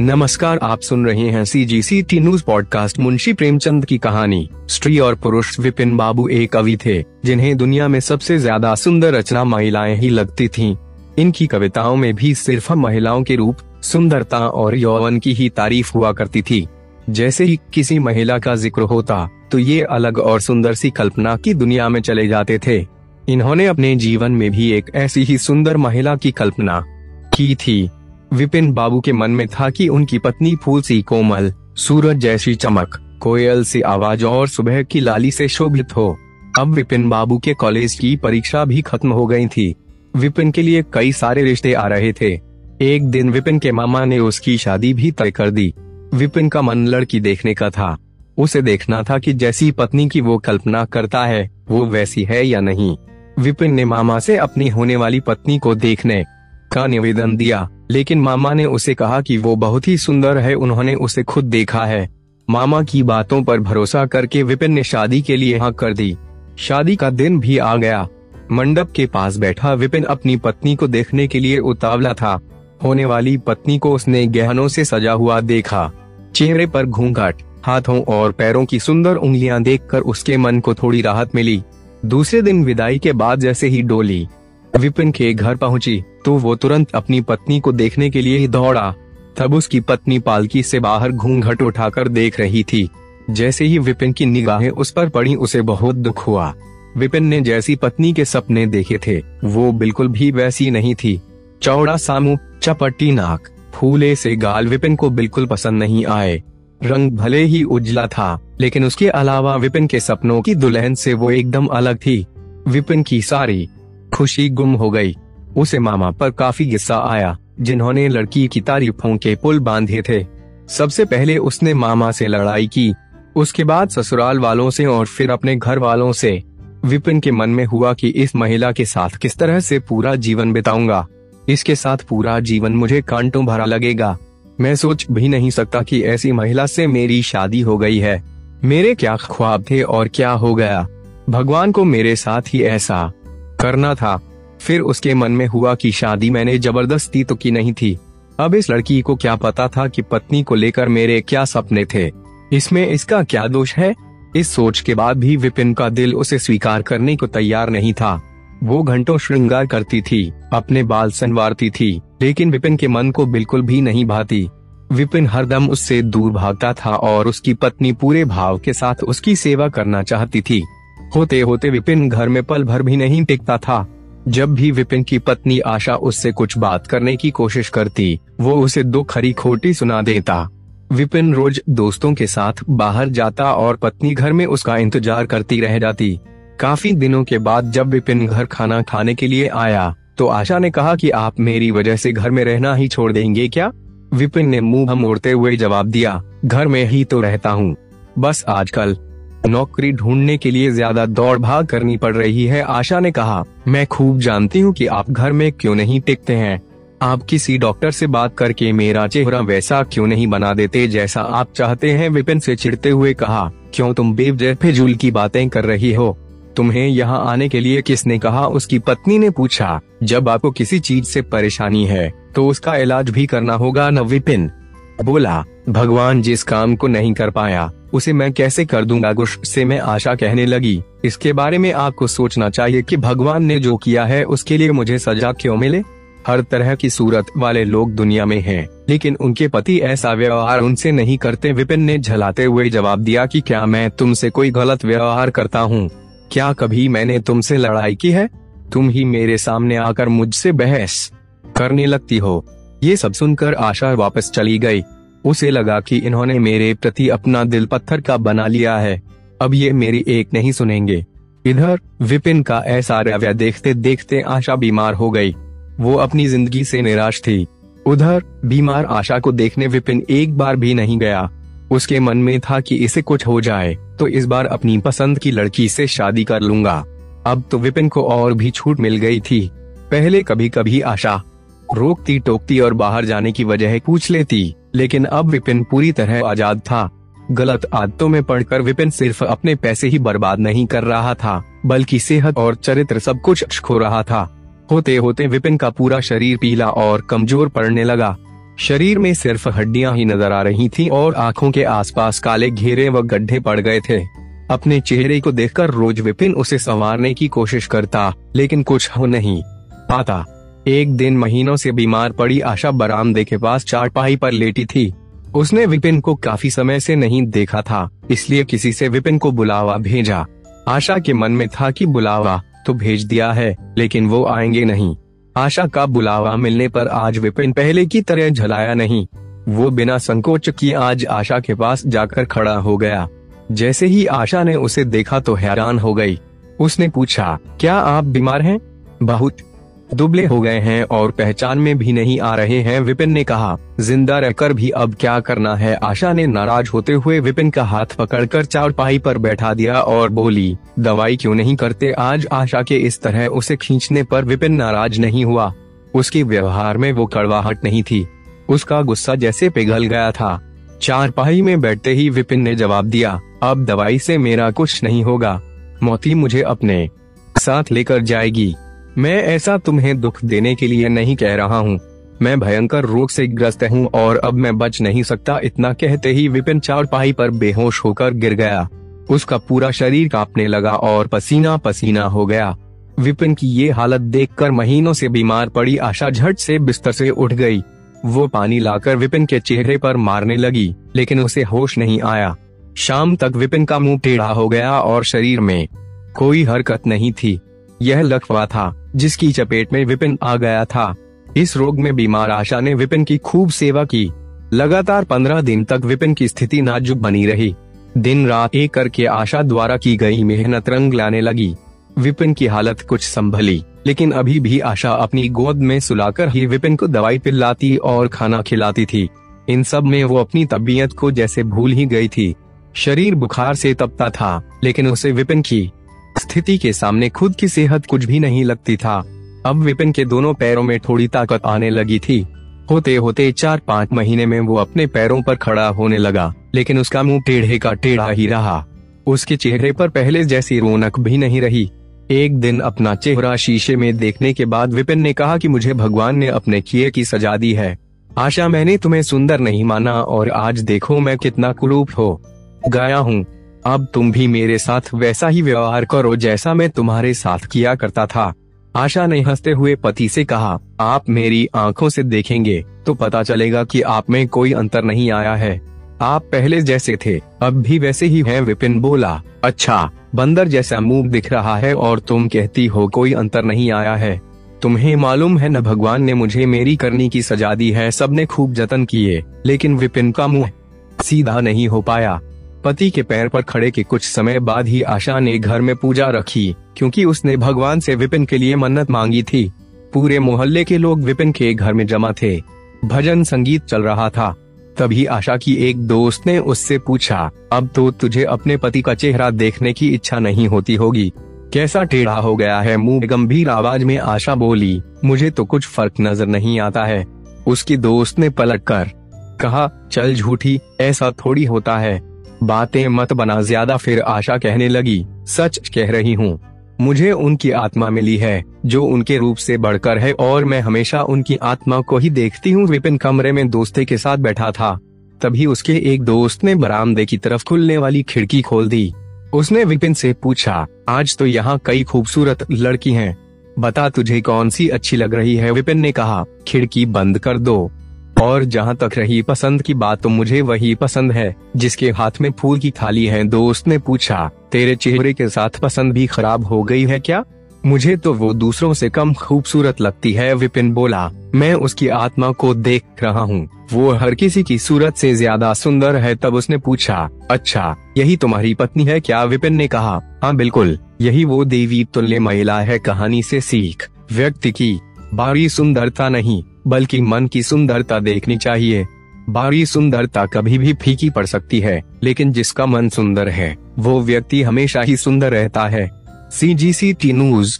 नमस्कार, आप सुन रहे हैं C G C T news podcast Munshi Premchand की कहानी। स्त्री और पुरुष विपिन बाबू एक कवि थे, जिन्हें दुनिया में सबसे ज़्यादा सुंदर रचना महिलाएँ ही लगती थीं। इनकी कविताओं में भी सिर्फ़ महिलाओं के रूप, सुंदरता और यौवन की ही तारीफ़ हुआ करती थी। जैसे ही किसी महिला का ज़िक्र होता तो ये अलग और सुंदर सी कल्पना की दुनिया में चले जाते थे। इन्होंने अपने जीवन में भी एक ऐसी ही सुंदर महिला की कल्पना की थी। विपिन बाबू के मन में था कि उनकी पत्नी फूल सी कोमल, सूरज जैसी चमक, कोयल सी आवाज़ और सुबह की लाली से शोभित हो। अब विपिन बाबू के कॉलेज की परीक्षा भी खत्म हो गई थी। विपिन के लिए कई सारे रिश्ते आ रहे थे। एक दिन विपिन के मामा ने उसकी शादी भी तय कर दी। विपिन का मन लड़की देखने का था। उसे देखना था कि जैसी पत्नी की वो कल्पना करता है, वो वैसी है या नहीं। विपिन ने मामा से अपनी होने वाली पत्नी को देखने का निवेदन दिया। लेकिन मामा ने उसे कहा कि वो बहुत ही सुंदर है, उन्होंने उसे खुद देखा है। मामा की बातों पर भरोसा करके विपिन ने शादी के लिए हाँ कर दी। शादी का दिन भी आ गया। मंडप के पास बैठा विपिन अपनी पत्नी को देखने के लिए उतावला था। होने वाली पत्नी को उसने गहनों से सजा हुआ देखा। चेहरे पर घूंघट, हाथों और पैरों की सुंदर उंगलियाँ देखकर उसके मन को थोड़ी राहत मिली। दूसरे दिन विदाई के बाद जैसे ही डोली विपिन के घर पहुँची तो वो तुरंत अपनी पत्नी को देखने के लिए ही दौड़ा। तब उसकी पत्नी पालकी से बाहर घूंघट उठाकर देख रही थी। जैसे ही विपिन की निगाहें उस पर पड़ी, उसे बहुत दुख हुआ। विपिन ने जैसी पत्नी के सपने देखे थे, वो बिल्कुल भी वैसी नहीं थी। चौड़ा सामू चपट्टी नाक, फूले से गाल विपिन को बिल्कुल पसंद नहीं आए। रंग भले ही उजला था, लेकिन उसके अलावा विपिन के सपनों की दुल्हन से वो एकदम अलग थी। विपिन की सारी खुशी गुम हो गई। उसे मामा पर काफ़ी गुस्सा आया, जिन्होंने लड़की की तारीफों के पुल बांधे थे। सबसे पहले उसने मामा से लड़ाई की। उसके बाद ससुराल वालों से और फिर अपने घर वालों से। विपिन के मन में हुआ कि इस महिला के साथ किस तरह से पूरा जीवन बिताऊँगा। इसके साथ पूरा जीवन मुझे कांटों भरा लगेगा। मैं सोच भी नहीं सकता कि ऐसी महिला से मेरी शादी हो गई है। मेरे क्या ख्वाब थे और क्या हो गया। भगवान को मेरे साथ ही ऐसा करना था। फिर उसके मन में हुआ कि शादी मैंने ज़बरदस्ती तो की नहीं थी। अब इस लड़की को क्या पता था कि पत्नी को लेकर मेरे क्या सपने थे। इसमें इसका क्या दोष है? इस सोच के बाद भी विपिन का दिल उसे स्वीकार करने को तैयार नहीं था। वो घंटों श्रृंगार करती थी, अपने बाल संवारती थी, लेकिन विपिन के मन को बिल्कुल भी नहीं भाती। विपिन हरदम उससे दूर भागता था और उसकी पत्नी पूरे भाव के साथ उसकी सेवा करना चाहती थी। होते होते विपिन घर में पल भर भी नहीं टिकता था। जब भी विपिन की पत्नी आशा उससे कुछ बात करने की कोशिश करती, वो उसे दो खरी खोटी सुना देता। विपिन रोज दोस्तों के साथ बाहर जाता और पत्नी घर में उसका इंतज़ार करती रह जाती। काफ़ी दिनों के बाद जब विपिन घर खाना खाने के लिए आया तो आशा ने कहा कि आप मेरी वजह से घर में रहना ही छोड़ देंगे क्या? विपिन ने मुँह मोड़ते हुए जवाब दिया, घर में ही तो रहता हूँ। बस आजकल नौकरी ढूँढने के लिए ज़्यादा दौड़ भाग करनी पड़ रही है, आशा ने कहा। मैं खूब जानती हूँ कि आप घर में क्यों नहीं टिकते हैं। आप किसी डॉक्टर से बात करके मेरा चेहरा वैसा क्यों नहीं बना देते जैसा आप चाहते हैं, विपिन से चिढ़ते हुए कहा। क्यों तुम बेवजह फिजूल की बातें कर रही हो? तुम्हें यहाँ आने के लिए किसने कहा? उसकी पत्नी ने पूछा। जब आपको किसी चीज़ से परेशानी है तो उसका इलाज भी करना होगा न, विपिन? बोला भगवान जिस काम को नहीं कर पाया उसे मैं कैसे कर दूँगा? से मैं आशा कहने लगी। इसके बारे में आपको सोचना चाहिए कि भगवान ने जो किया है उसके लिए मुझे सजा क्यों मिले? हर तरह की सूरत वाले लोग दुनिया में हैं, लेकिन उनके पति ऐसा व्यवहार उनसे नहीं करते। विपिन ने झलाते हुए जवाब दिया कि क्या मैं तुमसे कोई गलत व्यवहार करता हूँ? क्या कभी मैंने तुमसे लड़ाई की है? तुम ही मेरे सामने आकर मुझसे बहस करने लगती हो। ये सब सुनकर आशा वापस चली गई। उसे लगा कि इन्होंने मेरे प्रति अपना दिल पत्थर का बना लिया है। अब ये मेरी एक नहीं सुनेंगे। इधर, विपिन का ऐसा रवैया देखते देखते आशा बीमार हो गई। वो अपनी ज़िंदगी से निराश थी। उधर, बीमार आशा को देखने विपिन एक बार भी नहीं गया। उसके मन में था कि इसे कुछ हो जाए तो इस बार अपनी पसंद की लड़की से शादी कर लूँगा। अब तो विपिन को और भी छूट मिल गई थी। पहले कभी कभी आशा रोकती टोकती और बाहर जाने की वजह पूछ लेती, लेकिन अब विपिन पूरी तरह आज़ाद था। गलत आदतों में पड़कर विपिन सिर्फ़ अपने पैसे ही बर्बाद नहीं कर रहा था, बल्कि सेहत और चरित्र सब कुछ खो रहा था। होते होते विपिन का पूरा शरीर पीला और कमज़ोर पड़ने लगा। शरीर में सिर्फ़ हड्डियाँ ही नज़र आ रही थीं और आँखों के आसपास काले घेरे व गड्ढे पड़ गए थे। अपने चेहरे को देखकर रोज विपिन उसे संवारने की कोशिश करता, लेकिन कुछ हो नहीं पाता। एक दिन महीनों से बीमार पड़ी आशा बरामदे के पास चारपाई पर लेटी थी। उसने विपिन को काफ़ी समय से नहीं देखा था, इसलिए किसी से विपिन को बुलावा भेजा। आशा के मन में था कि बुलावा तो भेज दिया है, लेकिन वो आएँगे नहीं। आशा का बुलावा मिलने पर आज विपिन पहले की तरह झलाया नहीं। वो बिना संकोच किए आज आशा के पास जाकर खड़ा हो गया। जैसे ही आशा ने उसे देखा तो हैरान हो गई। उसने पूछा, क्या आप बीमार हैं? बहुत। दुबले हो गए हैं और पहचान में भी नहीं आ रहे हैं। विपिन ने कहा, ज़िंदा रहकर भी अब क्या करना है? आशा ने नाराज़ होते हुए विपिन का हाथ पकड़कर चारपाई पर बैठा दिया और बोली, दवाई क्यों नहीं करते? आज आशा के इस तरह उसे खींचने पर विपिन नाराज़ नहीं हुआ। उसके व्यवहार में वो कड़वाहट नहीं थी। उसका गुस्सा जैसे पिघल गया था। चारपाई में बैठते ही विपिन ने जवाब दिया, अब दवाई से मेरा कुछ नहीं होगा। मोती मुझे अपने साथ लेकर जाएगी। मैं ऐसा तुम्हें दुख देने के लिए नहीं कह रहा हूँ। मैं भयंकर रोग से ग्रस्त हूँ और अब मैं बच नहीं सकता। इतना कहते ही विपिन चारपाई पर बेहोश होकर गिर गया। उसका पूरा शरीर कांपने लगा और पसीना पसीना हो गया। विपिन की ये हालत देखकर महीनों से बीमार पड़ी आशा झट से बिस्तर से उठ गई। वो पानी लाकर विपिन के चेहरे पर मारने लगी, लेकिन उसे होश नहीं आया। शाम तक विपिन का मुँह टेढ़ा हो गया और शरीर में कोई हरकत नहीं थी। यह लखवा था। जिसकी चपेट में विपिन आ गया था। इस रोग में बीमार आशा ने विपिन की खूब सेवा की। लगातार पंद्रह दिन तक विपिन की स्थिति नाजुक बनी रही। दिन रात एक करके आशा द्वारा की गई मेहनत रंग लाने लगी। विपिन की हालत कुछ संभली, लेकिन अभी भी आशा अपनी गोद में सुलाकर ही विपिन को दवाई पिलाती और खाना खिलाती थी। इन सब में वो अपनी तबीयत को जैसे भूल ही गई थी। शरीर बुखार से तपता था, लेकिन उसे विपिन की स्थिति के सामने खुद की सेहत कुछ भी नहीं लगती था। अब विपिन के दोनों पैरों में थोड़ी ताकत आने लगी थी। होते होते चार पाँच महीने में वो अपने पैरों पर खड़ा होने लगा, लेकिन उसका मुँह टेढ़े का टेढ़ा ही रहा। उसके चेहरे पर पहले जैसी रौनक भी नहीं रही। एक दिन अपना चेहरा शीशे में देखने के बाद विपिन ने कहा कि मुझे भगवान ने अपने किए की सजा दी है। आशा, मैंने तुम्हें सुंदर नहीं माना और आज देखो मैं कितना कुरूप हो। गया हूँ। अब तुम भी मेरे साथ वैसा ही व्यवहार करो जैसा मैं तुम्हारे साथ किया करता था। आशा ने हँसते हुए पति से कहा, आप मेरी आँखों से देखेंगे तो पता चलेगा कि आप में कोई अंतर नहीं आया है। आप पहले जैसे थे, अब भी वैसे ही हैं, विपिन बोला अच्छा बंदर जैसा मुँह दिख रहा है और तुम कहती हो कोई अंतर नहीं आया है। तुम्हें मालूम है न भगवान ने मुझे मेरी करनी की सजा दी है, सबने खूब जतन किए, लेकिन विपिन का मुँह सीधा नहीं हो पाया। पति के पैर पर खड़े के कुछ समय बाद ही आशा ने घर में पूजा रखी, क्योंकि उसने भगवान से विपिन के लिए मन्नत मांगी थी। पूरे मोहल्ले के लोग विपिन के घर में जमा थे। भजन संगीत चल रहा था। तभी आशा की एक दोस्त ने उससे पूछा, अब तो तुझे अपने पति का चेहरा देखने की इच्छा नहीं होती होगी। कैसा टेढ़ा हो गया है मुँह, गंभीर आवाज़ में आशा बोली, मुझे तो कुछ फ़र्क नज़र नहीं आता है। उसकी दोस्त ने पलट कर कहा, चल झूठी, ऐसा थोड़ी होता है। बातें मत बना, ज़्यादा फिर आशा कहने लगी। सच कह रही हूँ, मुझे उनकी आत्मा मिली है, जो उनके रूप से बढ़कर है, और मैं हमेशा उनकी आत्मा को ही देखती हूँ। विपिन कमरे में दोस्ते के साथ बैठा था। तभी उसके एक दोस्त ने बरामदे की तरफ़ खुलने वाली खिड़की खोल दी। उसने विपिन से पूछा, आज तो यहाँ कई खूबसूरत लड़की हैं। बता तुझे कौन सी अच्छी लग रही है? विपिन ने कहा, खिड़की बंद कर दो। और जहाँ तक रही पसंद की बात तो मुझे वही पसंद है, जिसके हाथ में फूल की थाली है। दोस्त ने पूछा, तेरे चेहरे के साथ पसंद भी खराब हो गई है क्या? मुझे तो वो दूसरों से कम खूबसूरत लगती है, विपिन बोला। मैं उसकी आत्मा को देख रहा हूँ। वो हर किसी की सूरत से ज़्यादा सुंदर है, तब उसने पूछा। अच्छा यही तुम्हारी पत्नी है क्या? विपिन ने कहा। हाँ बिल्कुल। यही वो देवी तुल्य महिला है, कहानी से सीख। व्यक्ति की बारी सुंदरता नहीं। बल्कि मन की सुंदरता देखनी चाहिए। बाहरी सुंदरता कभी भी फीकी पड़ सकती है, लेकिन जिसका मन सुंदर है, वो व्यक्ति हमेशा ही सुंदर रहता है। सी जी सी टी न्यूज़